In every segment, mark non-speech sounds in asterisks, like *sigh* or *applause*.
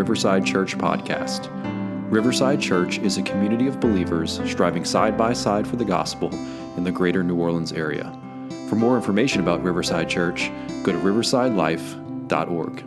Riverside Church Podcast. Riverside Church is a community of believers striving side by side for the gospel in the greater New Orleans area. For more information about Riverside Church, go to riversidelife.org.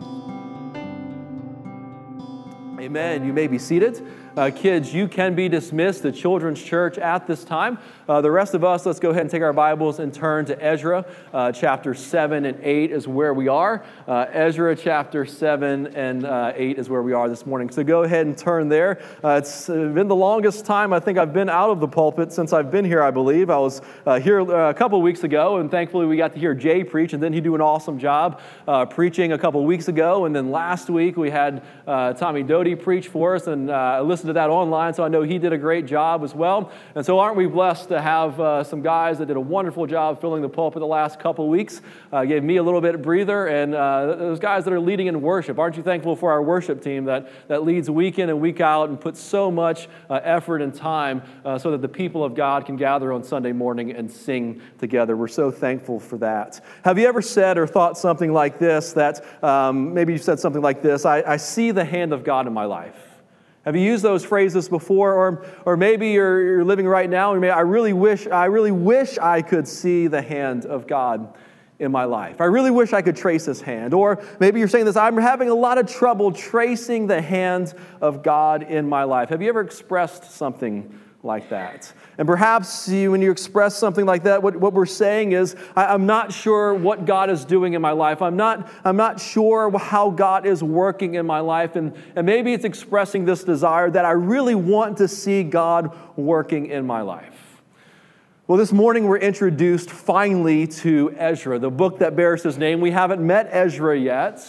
Amen. You may be seated. Uh, kids, you can be dismissed the Children's Church at this time. Uh, the rest of us, let's go ahead and take our Bibles and turn to Ezra. Uh, chapter 7 and 8 is where we are. Uh, Ezra chapter 7 and uh, 8 is where we are this morning. So go ahead and turn there. Uh, it's been the longest time I think I've been out of the pulpit since I've been here, I believe. I was here a couple weeks ago, and thankfully we got to hear Jay preach, and then he do an awesome job preaching a couple weeks ago. And then last week we had Tommy Doty preach for us, and I listened to that online, so I know he did a great job as well. And so, aren't we blessed to have uh, some guys that did a wonderful job filling the pulpit the last couple weeks? Uh, gave me a little bit of breather, and uh, those guys that are leading in worship. Aren't you thankful for our worship team that, that leads week in and week out and puts so much uh, effort and time uh, so that the people of God can gather on Sunday morning and sing together? We're so thankful for that. Have you ever said or thought something like this? That um, maybe you said something like this I, I see the hand of God in my life. Have you used those phrases before? Or, or maybe you're, you're living right now and I really wish, I really wish I could see the hand of God in my life. I really wish I could trace his hand. Or maybe you're saying this, I'm having a lot of trouble tracing the hand of God in my life. Have you ever expressed something like that. And perhaps you, when you express something like that, what, what we're saying is, I, am not sure what God is doing in my life. I'm not, I'm not sure how God is working in my life. And, and maybe it's expressing this desire that I really want to see God working in my life. Well, this morning we're introduced finally to Ezra, the book that bears his name. We haven't met Ezra yet,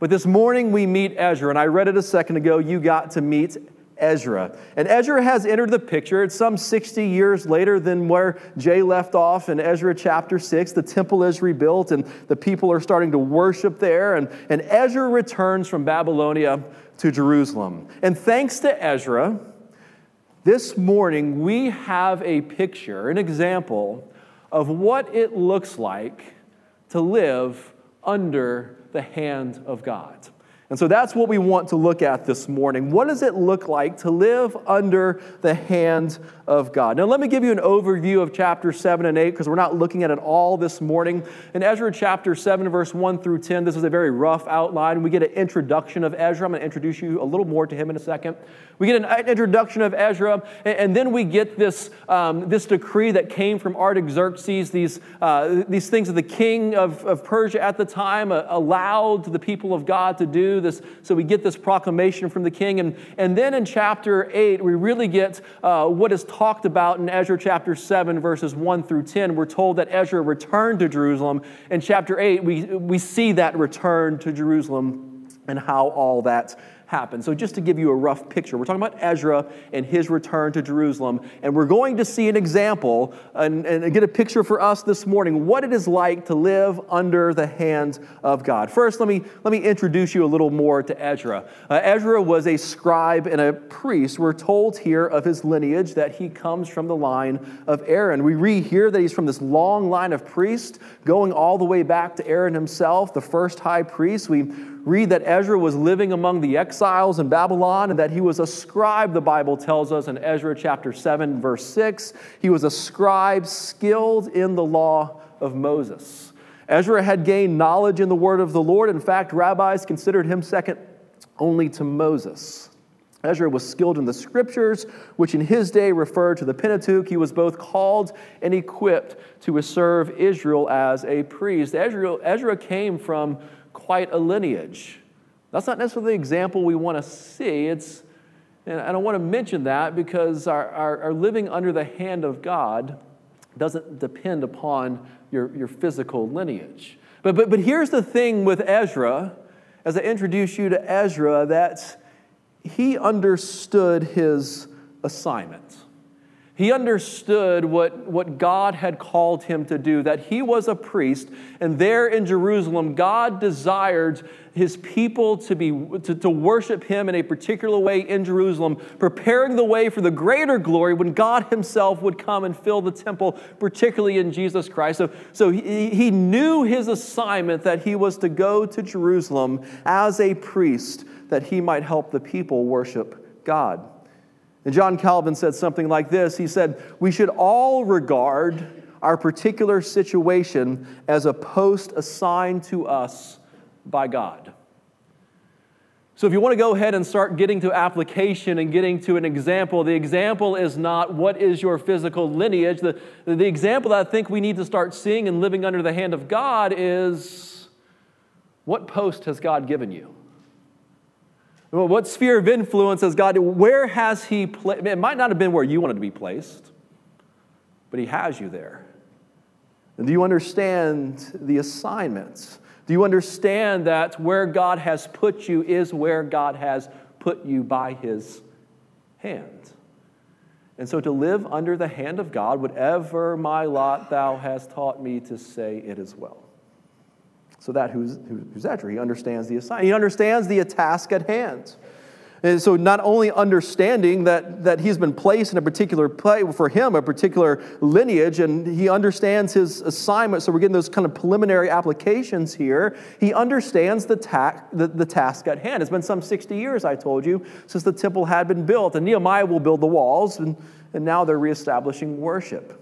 but this morning we meet Ezra. And I read it a second ago. You got to meet Ezra. And Ezra has entered the picture. It's some 60 years later than where Jay left off in Ezra chapter 6. The temple is rebuilt and the people are starting to worship there. And, and Ezra returns from Babylonia to Jerusalem. And thanks to Ezra, this morning we have a picture, an example of what it looks like to live under the hand of God. And so that's what we want to look at this morning. What does it look like to live under the hand of God? Now, let me give you an overview of chapter 7 and 8 because we're not looking at it all this morning. In Ezra chapter 7, verse 1 through 10, this is a very rough outline. We get an introduction of Ezra. I'm going to introduce you a little more to him in a second. We get an introduction of Ezra, and then we get this, um, this decree that came from Artaxerxes, these, uh, these things that the king of, of Persia at the time allowed the people of God to do this, so we get this proclamation from the king. And, and then in chapter 8, we really get uh, what is talked about in Ezra chapter 7, verses 1 through 10. We're told that Ezra returned to Jerusalem. In chapter 8, we, we see that return to Jerusalem and how all that happened. So, just to give you a rough picture, we're talking about Ezra and his return to Jerusalem, and we're going to see an example and, and, get a picture for us this morning what it is like to live under the hands of God. First, let me, let me introduce you a little more to Ezra. Uh, Ezra was a scribe and a priest. We're told here of his lineage that he comes from the line of Aaron. We read here that he's from this long line of priests going all the way back to Aaron himself, the first high priest. We read that Ezra was living among the exiles in Babylon and that he was a scribe, the Bible tells us in Ezra chapter 7, verse 6. He was a scribe skilled in the law of Moses. Ezra had gained knowledge in the word of the Lord. In fact, rabbis considered him second only to Moses. Ezra was skilled in the scriptures, which in his day referred to the Pentateuch. He was both called and equipped to serve Israel as a priest. Ezra, Ezra came from quite a lineage. That's not necessarily the example we want to see. It's, and I don't want to mention that because our, our, our living under the hand of God doesn't depend upon your, your physical lineage. But, but, but here's the thing with Ezra, as I introduce you to Ezra, that he understood his assignment. He understood what, what God had called him to do, that he was a priest, and there in Jerusalem, God desired his people to, be, to, to worship him in a particular way in Jerusalem, preparing the way for the greater glory when God himself would come and fill the temple, particularly in Jesus Christ. So, so he, he knew his assignment that he was to go to Jerusalem as a priest, that he might help the people worship God. And John Calvin said something like this He said, We should all regard our particular situation as a post assigned to us by God. So, if you want to go ahead and start getting to application and getting to an example, the example is not what is your physical lineage. The, the example that I think we need to start seeing and living under the hand of God is what post has God given you? What sphere of influence has God? Where has He placed? It might not have been where you wanted to be placed, but He has you there. And do you understand the assignments? Do you understand that where God has put you is where God has put you by His hand? And so to live under the hand of God, whatever my lot thou hast taught me to say it is well. So that who's, who's he understands the assignment. He understands the task at hand. And so not only understanding that, that he's been placed in a particular place, for him, a particular lineage, and he understands his assignment, so we're getting those kind of preliminary applications here. He understands the, ta- the, the task at hand. It's been some 60 years, I told you, since the temple had been built, and Nehemiah will build the walls, and, and now they're reestablishing worship.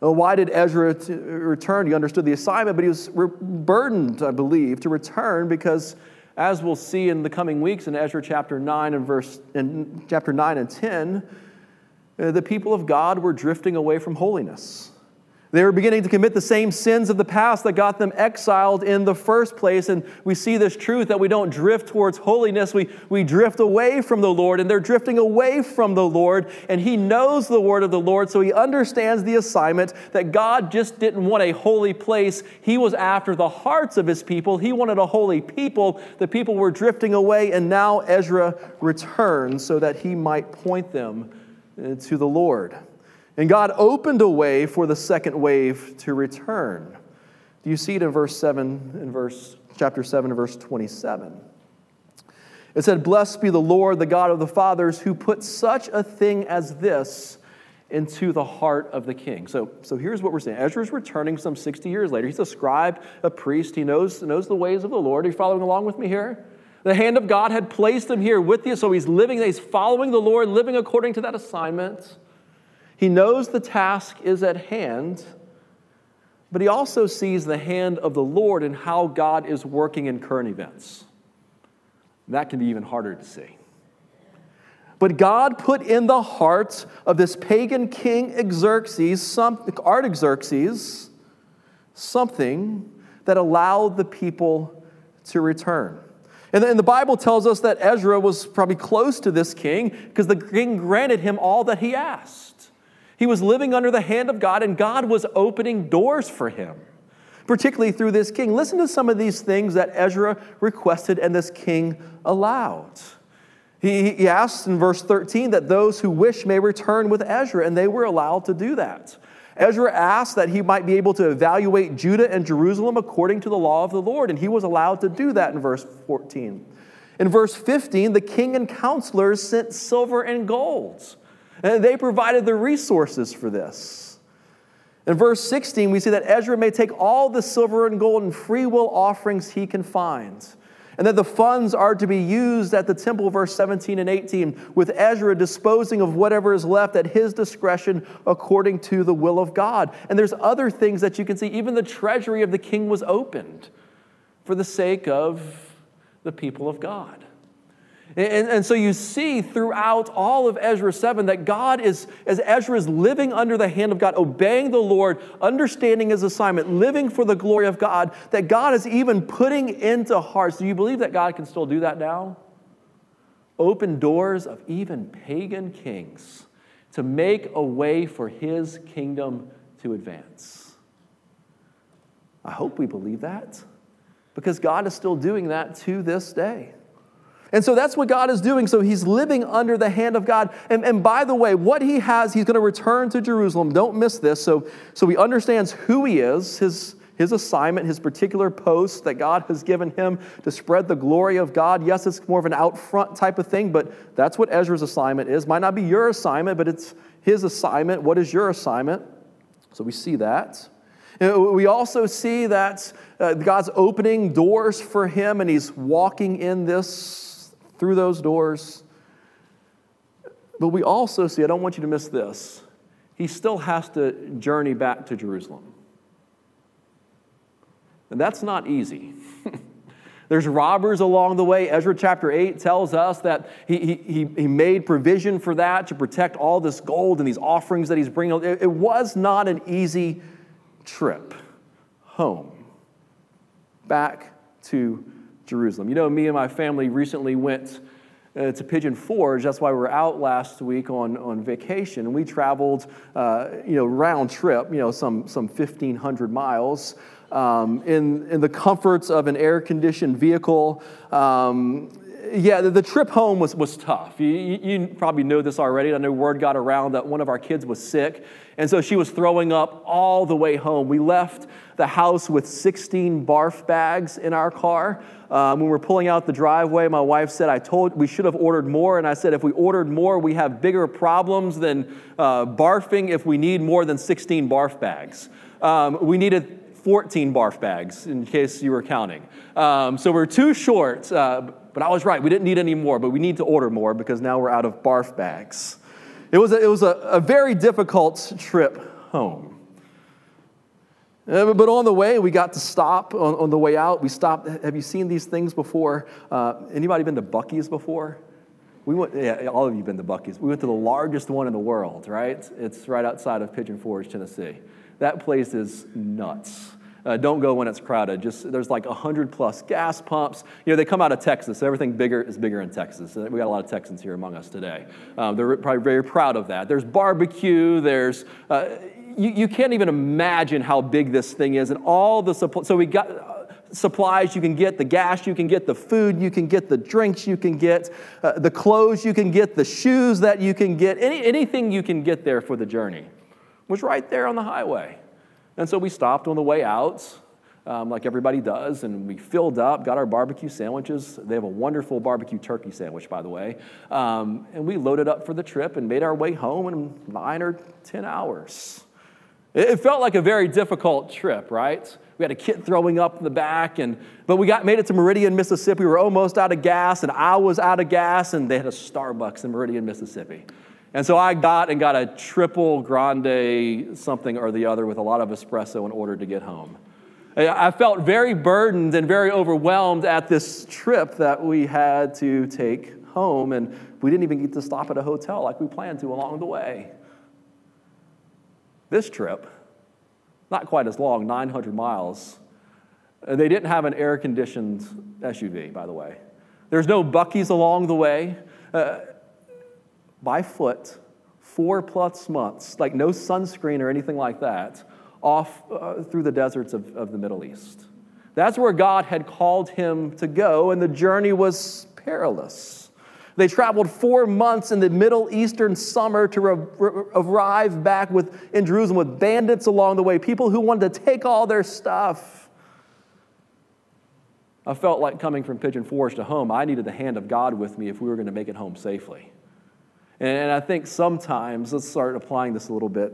Why did Ezra return? He understood the assignment, but he was burdened, I believe, to return because, as we'll see in the coming weeks in Ezra chapter 9 and verse in chapter 9 and 10, uh, the people of God were drifting away from holiness. They were beginning to commit the same sins of the past that got them exiled in the first place. And we see this truth that we don't drift towards holiness, we, we drift away from the Lord, and they're drifting away from the Lord. And He knows the word of the Lord, so He understands the assignment that God just didn't want a holy place. He was after the hearts of His people, He wanted a holy people. The people were drifting away, and now Ezra returns so that He might point them to the Lord. And God opened a way for the second wave to return. Do you see it in verse 7, in verse chapter 7 verse 27? It said, Blessed be the Lord, the God of the fathers, who put such a thing as this into the heart of the king. So, so here's what we're saying. Ezra's returning some 60 years later. He's a scribe, a priest. He knows, knows the ways of the Lord. Are you following along with me here? The hand of God had placed him here with you, so he's living, he's following the Lord, living according to that assignment. He knows the task is at hand, but he also sees the hand of the Lord and how God is working in current events. That can be even harder to see. But God put in the heart of this pagan king Xerxes, some, Artaxerxes, something that allowed the people to return. And the, and the Bible tells us that Ezra was probably close to this king because the king granted him all that he asked. He was living under the hand of God, and God was opening doors for him, particularly through this king. Listen to some of these things that Ezra requested and this king allowed. He, he asked in verse 13 that those who wish may return with Ezra, and they were allowed to do that. Ezra asked that he might be able to evaluate Judah and Jerusalem according to the law of the Lord, and he was allowed to do that in verse 14. In verse 15, the king and counselors sent silver and gold. And they provided the resources for this. In verse 16, we see that Ezra may take all the silver and gold and free will offerings he can find, and that the funds are to be used at the temple, verse 17 and 18, with Ezra disposing of whatever is left at his discretion according to the will of God. And there's other things that you can see. Even the treasury of the king was opened for the sake of the people of God. And, and, so you see throughout all of Ezra 7 that God is, as Ezra is living under the hand of God, obeying the Lord, understanding his assignment, living for the glory of God, that God is even putting into hearts. Do you believe that God can still do that now? Open doors of even pagan kings to make a way for his kingdom to advance. I hope we believe that because God is still doing that to this day. And so that's what God is doing. So he's living under the hand of God. And, and by the way, what he has, he's going to return to Jerusalem. Don't miss this. So, so he understands who he is, his, his assignment, his particular post that God has given him to spread the glory of God. Yes, it's more of an out front type of thing, but that's what Ezra's assignment is. Might not be your assignment, but it's his assignment. What is your assignment? So we see that. We also see that uh, God's opening doors for him and he's walking in this through those doors. But we also see, I don't want you to miss this, he still has to journey back to Jerusalem. And that's not easy. *laughs* There's robbers along the way. Ezra chapter 8 tells us that he, he, he made provision for that to protect all this gold and these offerings that he's bringing. It, it was not an easy trip home, back to Jerusalem. You know, me and my family recently went uh, to Pigeon Forge. That's why we were out last week on, on vacation. And we traveled, uh, you know, round trip, you know, some, some 1,500 miles um, in, in the comforts of an air conditioned vehicle. Um, yeah, the, trip home was, was tough. You, you, probably know this already. I know word got around that one of our kids was sick, and so she was throwing up all the way home. We left the house with 16 barf bags in our car. Um, when we were pulling out the driveway, my wife said, I told we should have ordered more. And I said, if we ordered more, we have bigger problems than uh, barfing if we need more than 16 barf bags. Um, we needed 14 barf bags, in case you were counting. Um, so we're too short. Uh, but I was right. We didn't need any more, but we need to order more because now we're out of barf bags. It was a, it was a, a very difficult trip home. Uh, but on the way, we got to stop on, on, the way out. We stopped. Have you seen these things before? Uh, anybody been to Buc-ee's before? We went, yeah, all of you been to Buc-ee's. We went to the largest one in the world, right? It's right outside of Pigeon Forge, Tennessee. That place is nuts. Uh, don't go when it's crowded. Just there's like hundred plus gas pumps. You know they come out of Texas. Everything bigger is bigger in Texas. We got a lot of Texans here among us today. Um, they're probably very proud of that. There's barbecue. There's uh, you, you can't even imagine how big this thing is and all the. So we got uh, supplies you can get, the gas you can get, the food you can get, the drinks you can get, uh, the clothes you can get, the shoes that you can get, any, anything you can get there for the journey was right there on the highway. And so we stopped on the way out, um, like everybody does, and we filled up, got our barbecue sandwiches. They have a wonderful barbecue turkey sandwich, by the way. Um, and we loaded up for the trip and made our way home in nine or 10 hours. It felt like a very difficult trip, right? We had a kid throwing up in the back, and but we got made it to Meridian, Mississippi. We were almost out of gas, and I was out of gas, and they had a Starbucks in Meridian, Mississippi. And so I got and got a triple grande something or the other with a lot of espresso in order to get home. I felt very burdened and very overwhelmed at this trip that we had to take home, and we didn't even get to stop at a hotel like we planned to along the way. This trip, not quite as long, 900 miles, they didn't have an air conditioned SUV, by the way. There's no Buc-ee's along the way. Uh, by foot, four plus months, like no sunscreen or anything like that, off uh, through the deserts of, of the Middle East. That's where God had called him to go, and the journey was perilous. They traveled four months in the Middle Eastern summer to arrive back with, in Jerusalem with bandits along the way, people who wanted to take all their stuff. I felt like coming from Pigeon Forge to home, I needed the hand of God with me if we were going to make it home safely. And I think sometimes, let's start applying this a little bit,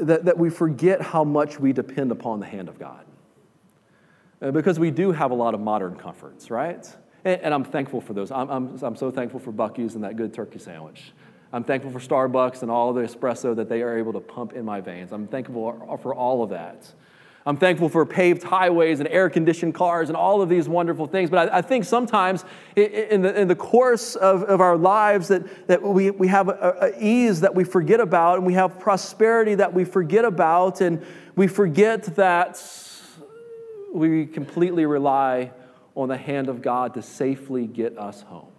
that, that we forget how much we depend upon the hand of God. Uh, because we do have a lot of modern comforts, right? And, and I'm thankful for those. I'm, I'm, I'm so thankful for Buc-ee's and that good turkey sandwich. I'm thankful for Starbucks and all the espresso that they are able to pump in my veins. I'm thankful for all of that. I'm thankful for paved highways and air conditioned cars and all of these wonderful things. But I, I think sometimes in the, in the course of, of our lives that, that we, we have a, a ease that we forget about and we have prosperity that we forget about and we forget that we completely rely on the hand of God to safely get us home.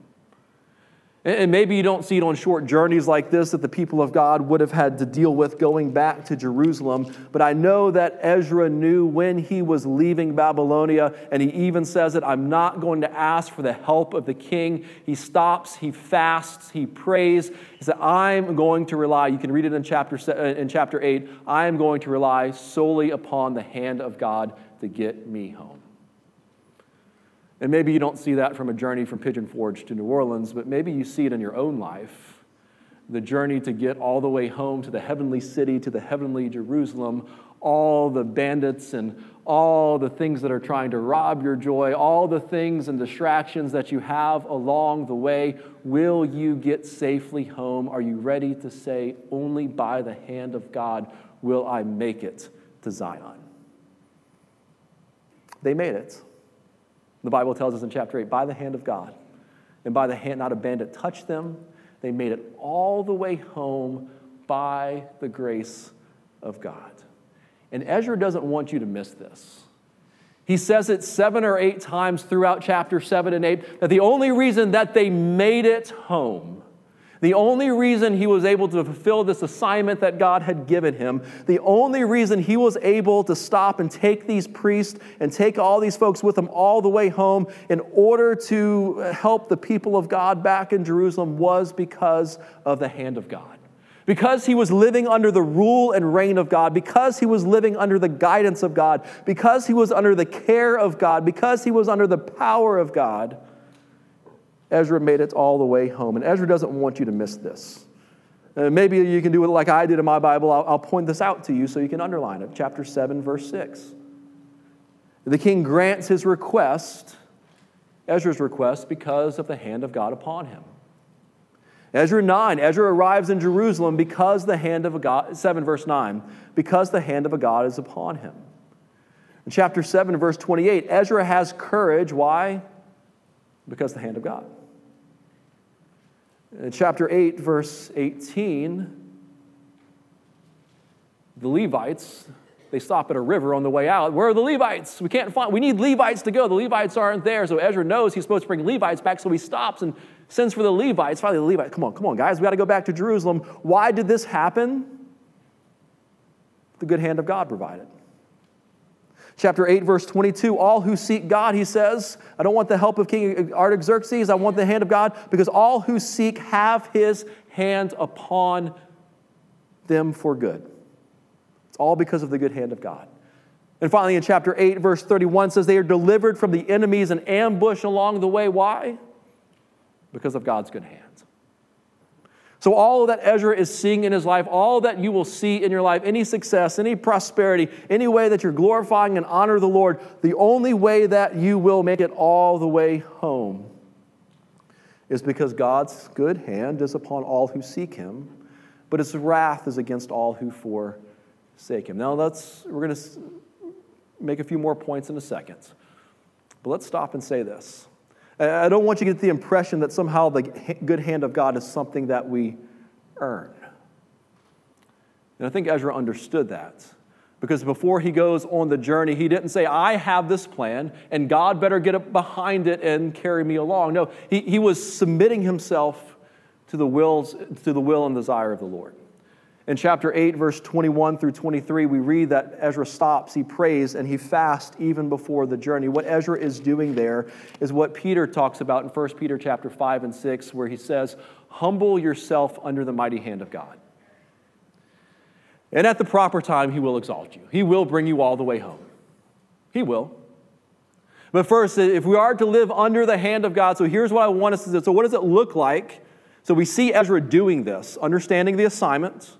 And maybe you don't see it on short journeys like this that the people of God would have had to deal with going back to Jerusalem. But I know that Ezra knew when he was leaving Babylonia, and he even says it I'm not going to ask for the help of the king. He stops, he fasts, he prays. He said, I'm going to rely, you can read it in chapter, uh, in chapter 8, I am going to rely solely upon the hand of God to get me home. And maybe you don't see that from a journey from Pigeon Forge to New Orleans, but maybe you see it in your own life. The journey to get all the way home to the heavenly city, to the heavenly Jerusalem, all the bandits and all the things that are trying to rob your joy, all the things and distractions that you have along the way. Will you get safely home? Are you ready to say, Only by the hand of God will I make it to Zion? They made it. The Bible tells us in chapter 8 by the hand of God, and by the hand, not a bandit touched them. They made it all the way home by the grace of God. And Ezra doesn't want you to miss this. He says it seven or eight times throughout chapter 7 and 8 that the only reason that they made it home the only reason he was able to fulfill this assignment that God had given him, the only reason he was able to stop and take these priests and take all these folks with him all the way home in order to help the people of God back in Jerusalem was because of the hand of God. Because he was living under the rule and reign of God, because he was living under the guidance of God, because he was under the care of God, because he was under the power of God Ezra made it all the way home. And Ezra doesn't want you to miss this. Maybe you can do it like I did in my Bible. I'll, I'll point this out to you so you can underline it. Chapter 7, verse 6. The king grants his request, Ezra's request, because of the hand of God upon him. Ezra 9, Ezra arrives in Jerusalem because the hand of a God, 7 verse 9, because the hand of a God is upon him. In chapter 7, verse 28, Ezra has courage. Why? Because the hand of God. In chapter 8, verse 18, the Levites, they stop at a river on the way out. Where are the Levites? We can't find, we need Levites to go. The Levites aren't there. So Ezra knows he's supposed to bring Levites back, so he stops and sends for the Levites. Finally, the Levites, come on, come on, guys, we got to go back to Jerusalem. Why did this happen? The good hand of God provided. Chapter 8, verse 22 All who seek God, he says, I don't want the help of King Artaxerxes, I want the hand of God, because all who seek have his hand upon them for good. It's all because of the good hand of God. And finally, in chapter 8, verse 31 says, They are delivered from the enemies and ambush along the way. Why? Because of God's good hand. So, all that Ezra is seeing in his life, all that you will see in your life, any success, any prosperity, any way that you're glorifying and honor the Lord, the only way that you will make it all the way home is because God's good hand is upon all who seek him, but his wrath is against all who forsake him. Now, let's, we're going to make a few more points in a second. But let's stop and say this. I don't want you to get the impression that somehow the good hand of God is something that we earn. And I think Ezra understood that. Because before he goes on the journey, he didn't say, I have this plan, and God better get up behind it and carry me along. No, he, he was submitting himself to the, wills, to the will and desire of the Lord. In chapter 8, verse 21 through 23, we read that Ezra stops, he prays, and he fasts even before the journey. What Ezra is doing there is what Peter talks about in 1 Peter chapter 5 and 6, where he says, Humble yourself under the mighty hand of God. And at the proper time, he will exalt you. He will bring you all the way home. He will. But first, if we are to live under the hand of God, so here's what I want us to do. So, what does it look like? So, we see Ezra doing this, understanding the assignment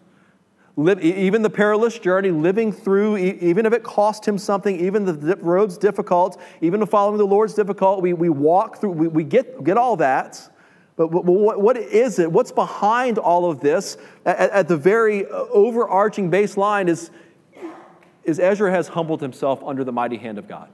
even the perilous journey, living through, even if it cost him something, even the road's difficult, even the following the Lord's difficult, we, we walk through, we, we get, get all that. But what, what is it? What's behind all of this? At, at the very uh, overarching baseline is, is Ezra has humbled himself under the mighty hand of God.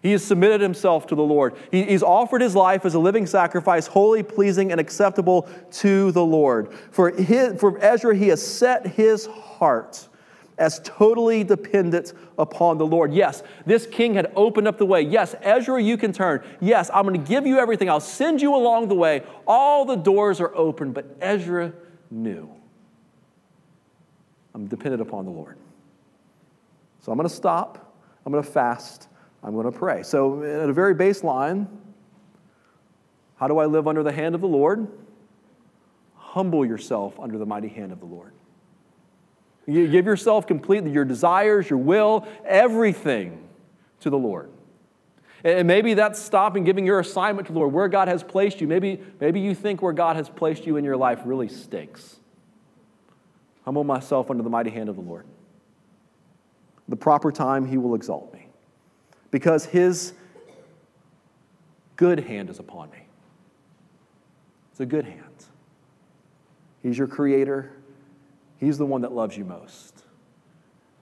He has submitted himself to the Lord. He, he's offered his life as a living sacrifice, holy, pleasing, and acceptable to the Lord. For, his, for Ezra, he has set his heart as totally dependent upon the Lord. Yes, this king had opened up the way. Yes, Ezra, you can turn. Yes, I'm going to give you everything. I'll send you along the way. All the doors are open, but Ezra knew. I'm dependent upon the Lord. So I'm going to stop. I'm going to fast. I'm going to pray. So, at a very baseline, how do I live under the hand of the Lord? Humble yourself under the mighty hand of the Lord. You give yourself completely, your desires, your will, everything to the Lord. And maybe that's stopping giving your assignment to the Lord, where God has placed you. Maybe, maybe you think where God has placed you in your life really stinks. Humble myself under the mighty hand of the Lord. The proper time, He will exalt me because His good hand is upon me. It's a good hand. He's your creator, He's the one that loves you most.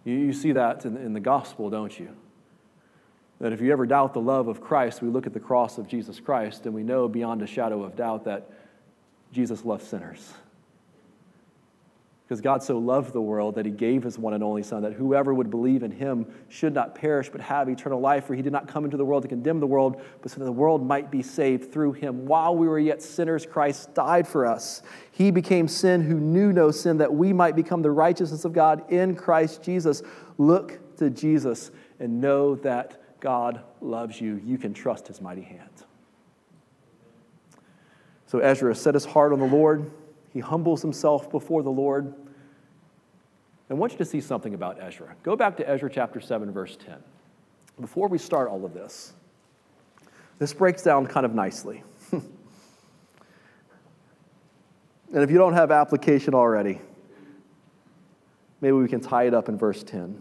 You, you see that in, in the gospel, don't you? That if you ever doubt the love of Christ, we look at the cross of Jesus Christ and we know beyond a shadow of doubt that Jesus loved sinners. Because God so loved the world that he gave his one and only Son, that whoever would believe in him should not perish but have eternal life. For he did not come into the world to condemn the world, but so that the world might be saved through him. While we were yet sinners, Christ died for us. He became sin who knew no sin, that we might become the righteousness of God in Christ Jesus. Look to Jesus and know that God loves you. You can trust his mighty hand. So Ezra set his heart on the Lord. He humbles himself before the Lord. I want you to see something about Ezra. Go back to Ezra chapter 7, verse 10. Before we start all of this, this breaks down kind of nicely. *laughs* and if you don't have application already, maybe we can tie it up in verse 10.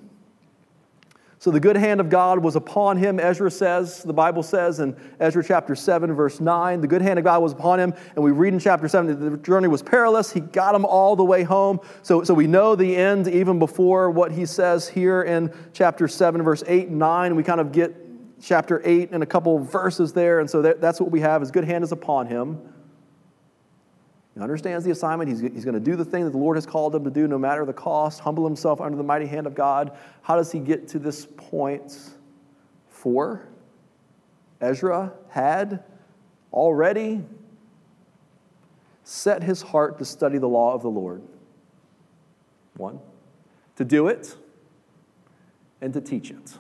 So the good hand of God was upon him, Ezra says, the Bible says in Ezra chapter 7, verse 9. The good hand of God was upon him. And we read in chapter 7 that the journey was perilous. He got him all the way home. So, so we know the end even before what he says here in chapter 7, verse 8 and 9. We kind of get chapter 8 and a couple verses there. And so that, that's what we have. His good hand is upon him. He understands the assignment. He's, he's going to do the thing that the Lord has called him to do, no matter the cost, humble himself under the mighty hand of God. How does he get to this point? For, Ezra had already set his heart to study the law of the Lord. One, to do it and to teach it.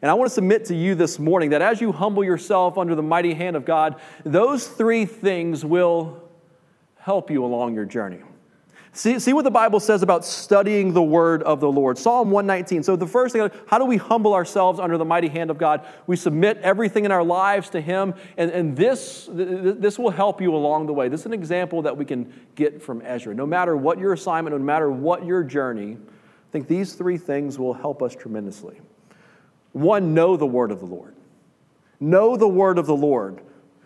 And I want to submit to you this morning that as you humble yourself under the mighty hand of God, those three things will help you along your journey. See, see what the Bible says about studying the word of the Lord. Psalm 119. So, the first thing, how do we humble ourselves under the mighty hand of God? We submit everything in our lives to Him, and, and this, this will help you along the way. This is an example that we can get from Ezra. No matter what your assignment, no matter what your journey, I think these three things will help us tremendously. One, know the word of the Lord. Know the word of the Lord.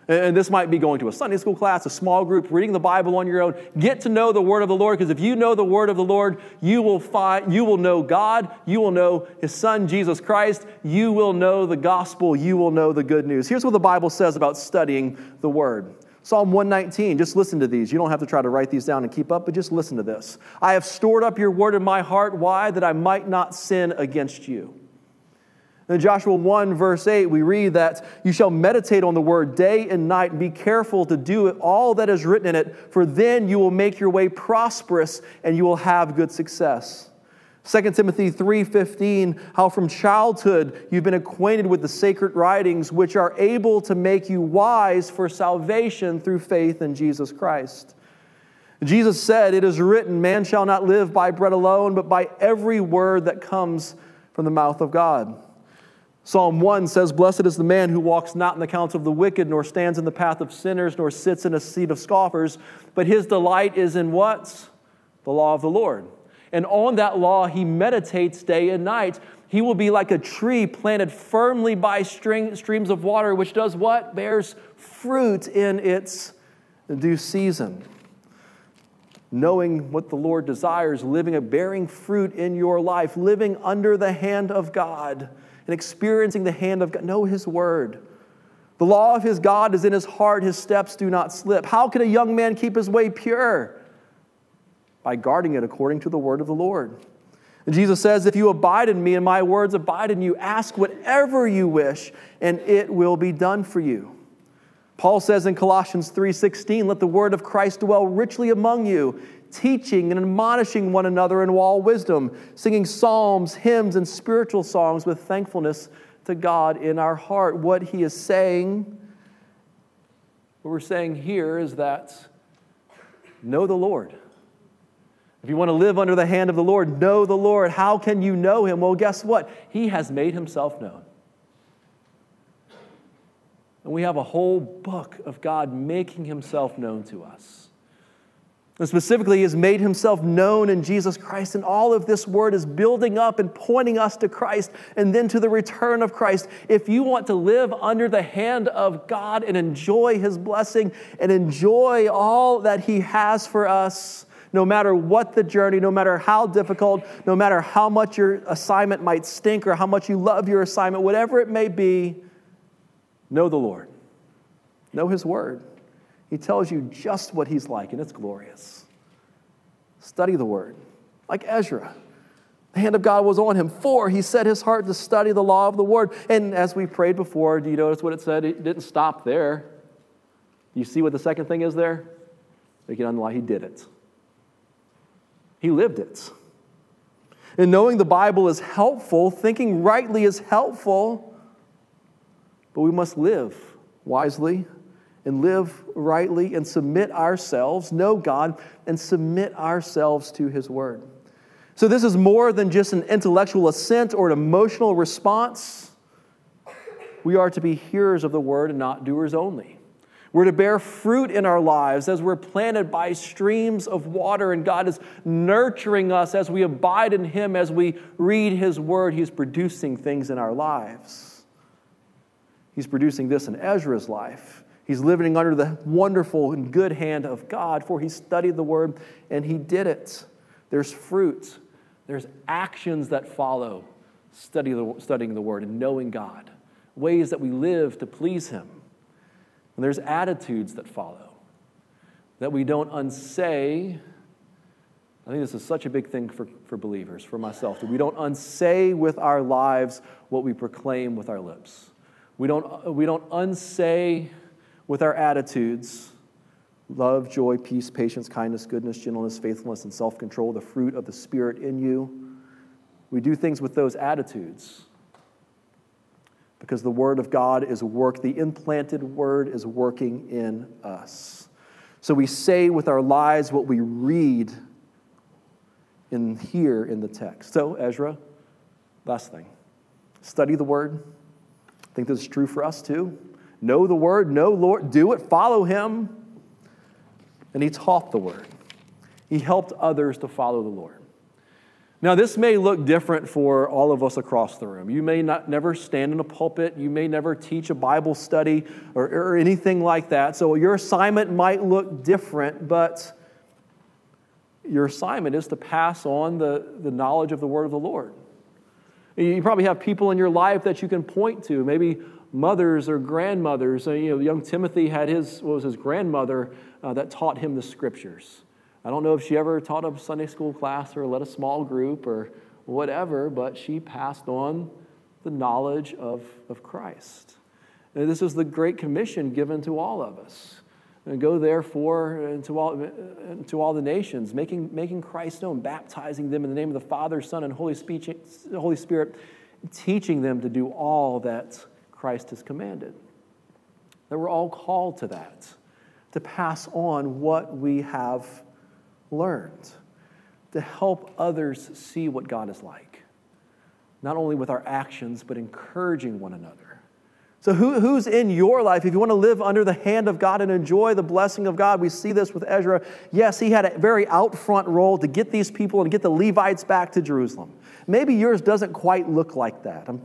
And this might be going to a Sunday school class, a small group, reading the Bible on your own. Get to know the word of the Lord, because if you know the word of the Lord, you will find you will know God, you will know his son Jesus Christ, you will know the gospel, you will know the good news. Here's what the Bible says about studying the word. Psalm 119, just listen to these. You don't have to try to write these down and keep up, but just listen to this. I have stored up your word in my heart. Why? That I might not sin against you. In Joshua 1, verse 8, we read that you shall meditate on the word day and night and be careful to do it, all that is written in it, for then you will make your way prosperous and you will have good success. 2 Timothy 3:15 how from childhood you've been acquainted with the sacred writings which are able to make you wise for salvation through faith in Jesus Christ. Jesus said it is written man shall not live by bread alone but by every word that comes from the mouth of God. Psalm 1 says, Blessed is the man who walks not in the counsel of the wicked, nor stands in the path of sinners, nor sits in a seat of scoffers, but his delight is in what? The law of the Lord. And on that law he meditates day and night. He will be like a tree planted firmly by streams of water, which does what? Bears fruit in its due season. Knowing what the Lord desires, living a bearing fruit in your life, living under the hand of God and experiencing the hand of God. Know His word. The law of his God is in his heart, his steps do not slip. How can a young man keep his way pure? By guarding it according to the word of the Lord. And Jesus says, If you abide in me and my words abide in you, ask whatever you wish, and it will be done for you. Paul says in Colossians 3:16, "Let the word of Christ dwell richly among you, teaching and admonishing one another in all wisdom, singing psalms, hymns, and spiritual songs with thankfulness to God in our heart." What he is saying, what we're saying here is that know the Lord. If you want to live under the hand of the Lord, know the Lord. How can you know him? Well, guess what? He has made himself known. And we have a whole book of God making himself known to us. And specifically, he has made himself known in Jesus Christ. And all of this word is building up and pointing us to Christ and then to the return of Christ. If you want to live under the hand of God and enjoy his blessing and enjoy all that he has for us, no matter what the journey, no matter how difficult, no matter how much your assignment might stink or how much you love your assignment, whatever it may be, know the Lord. Know his word. He tells you just what he's like, and it's glorious. Study the word, like Ezra. The hand of God was on him. For he set his heart to study the law of the word. And as we prayed before, do you notice what it said? It didn't stop there. You see what the second thing is there? They can underline, he did it. He lived it. And knowing the Bible is helpful, thinking rightly is helpful, but we must live wisely and live rightly and submit ourselves, know God, and submit ourselves to His Word. So, this is more than just an intellectual assent or an emotional response. We are to be hearers of the Word and not doers only. We're to bear fruit in our lives as we're planted by streams of water, and God is nurturing us as we abide in Him, as we read His Word. He's producing things in our lives. He's producing this in Ezra's life. He's living under the wonderful and good hand of God, for he studied the word and he did it. There's fruit, there's actions that follow study the, studying the word and knowing God, ways that we live to please him. And there's attitudes that follow that we don't unsay. I think this is such a big thing for, for believers, for myself, that we don't unsay with our lives what we proclaim with our lips. We don't, uh, we don't unsay with our attitudes love, joy, peace, patience, kindness, goodness, gentleness, faithfulness, and self control, the fruit of the Spirit in you. We do things with those attitudes because the Word of God is work, the implanted Word is working in us. So we say with our lives what we read in here in the text. So, Ezra, last thing study the Word. Think this is true for us too. Know the word, know Lord, do it, follow him. And he taught the word. He helped others to follow the Lord. Now, this may look different for all of us across the room. You may not never stand in a pulpit. You may never teach a Bible study or, or anything like that. So your assignment might look different, but your assignment is to pass on the, the knowledge of the word of the Lord. You probably have people in your life that you can point to, maybe mothers or grandmothers. Uh, you know, young Timothy had his, what was his grandmother uh, that taught him the scriptures. I don't know if she ever taught a Sunday school class or led a small group or whatever, but she passed on the knowledge of, of Christ. And this is the Great Commission given to all of us. And go therefore into all, into all the nations, making, making Christ known, baptizing them in the name of the Father, Son, and Holy, Speech, Holy Spirit, teaching them to do all that Christ has commanded. That we're all called to that, to pass on what we have learned, to help others see what God is like, not only with our actions, but encouraging one another. So, who, who's in your life? If you want to live under the hand of God and enjoy the blessing of God, we see this with Ezra. Yes, he had a very out front role to get these people and get the Levites back to Jerusalem. Maybe yours doesn't quite look like that. I'm,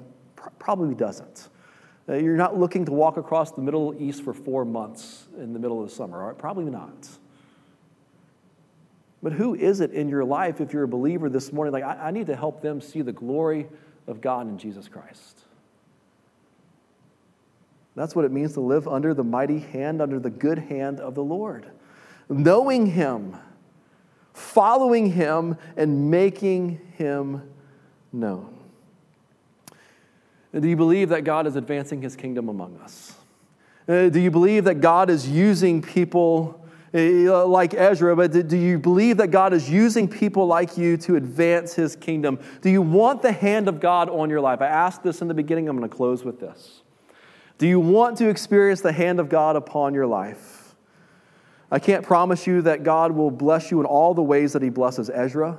probably doesn't. Uh, you're not looking to walk across the Middle East for four months in the middle of the summer, right? Probably not. But who is it in your life, if you're a believer this morning, like, I, I need to help them see the glory of God in Jesus Christ? That's what it means to live under the mighty hand, under the good hand of the Lord. Knowing Him, following Him, and making Him known. Do you believe that God is advancing his kingdom among us? Uh, do you believe that God is using people uh, like Ezra, but do you believe that God is using people like you to advance his kingdom? Do you want the hand of God on your life? I asked this in the beginning, I'm going to close with this. Do you want to experience the hand of God upon your life? I can't promise you that God will bless you in all the ways that he blesses Ezra.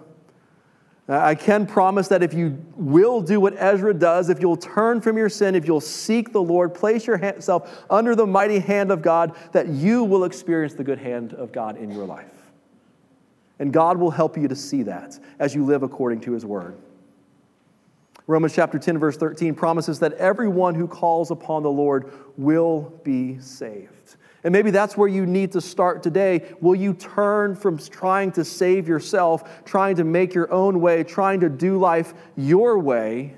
I can promise that if you will do what Ezra does, if you'll turn from your sin, if you'll seek the Lord, place yourself under the mighty hand of God, that you will experience the good hand of God in your life. And God will help you to see that as you live according to his word. Romans chapter 10, verse 13 promises that everyone who calls upon the Lord will be saved. And maybe that's where you need to start today. Will you turn from trying to save yourself, trying to make your own way, trying to do life your way,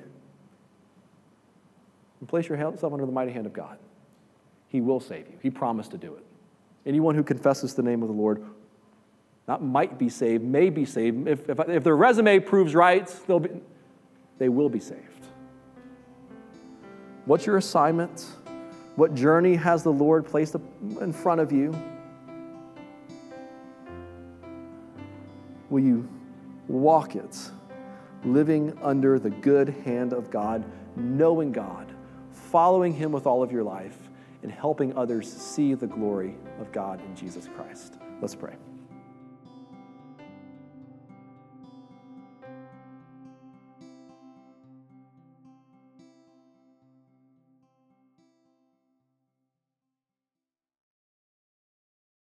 and place yourself under the mighty hand of God? He will save you. He promised to do it. Anyone who confesses the name of the Lord not might be saved, may be saved. If, if, if their resume proves right, they'll be, they will be saved. What's your assignment? What journey has the Lord placed in front of you? Will you walk it, living under the good hand of God, knowing God, following Him with all of your life, and helping others see the glory of God in Jesus Christ? Let's pray.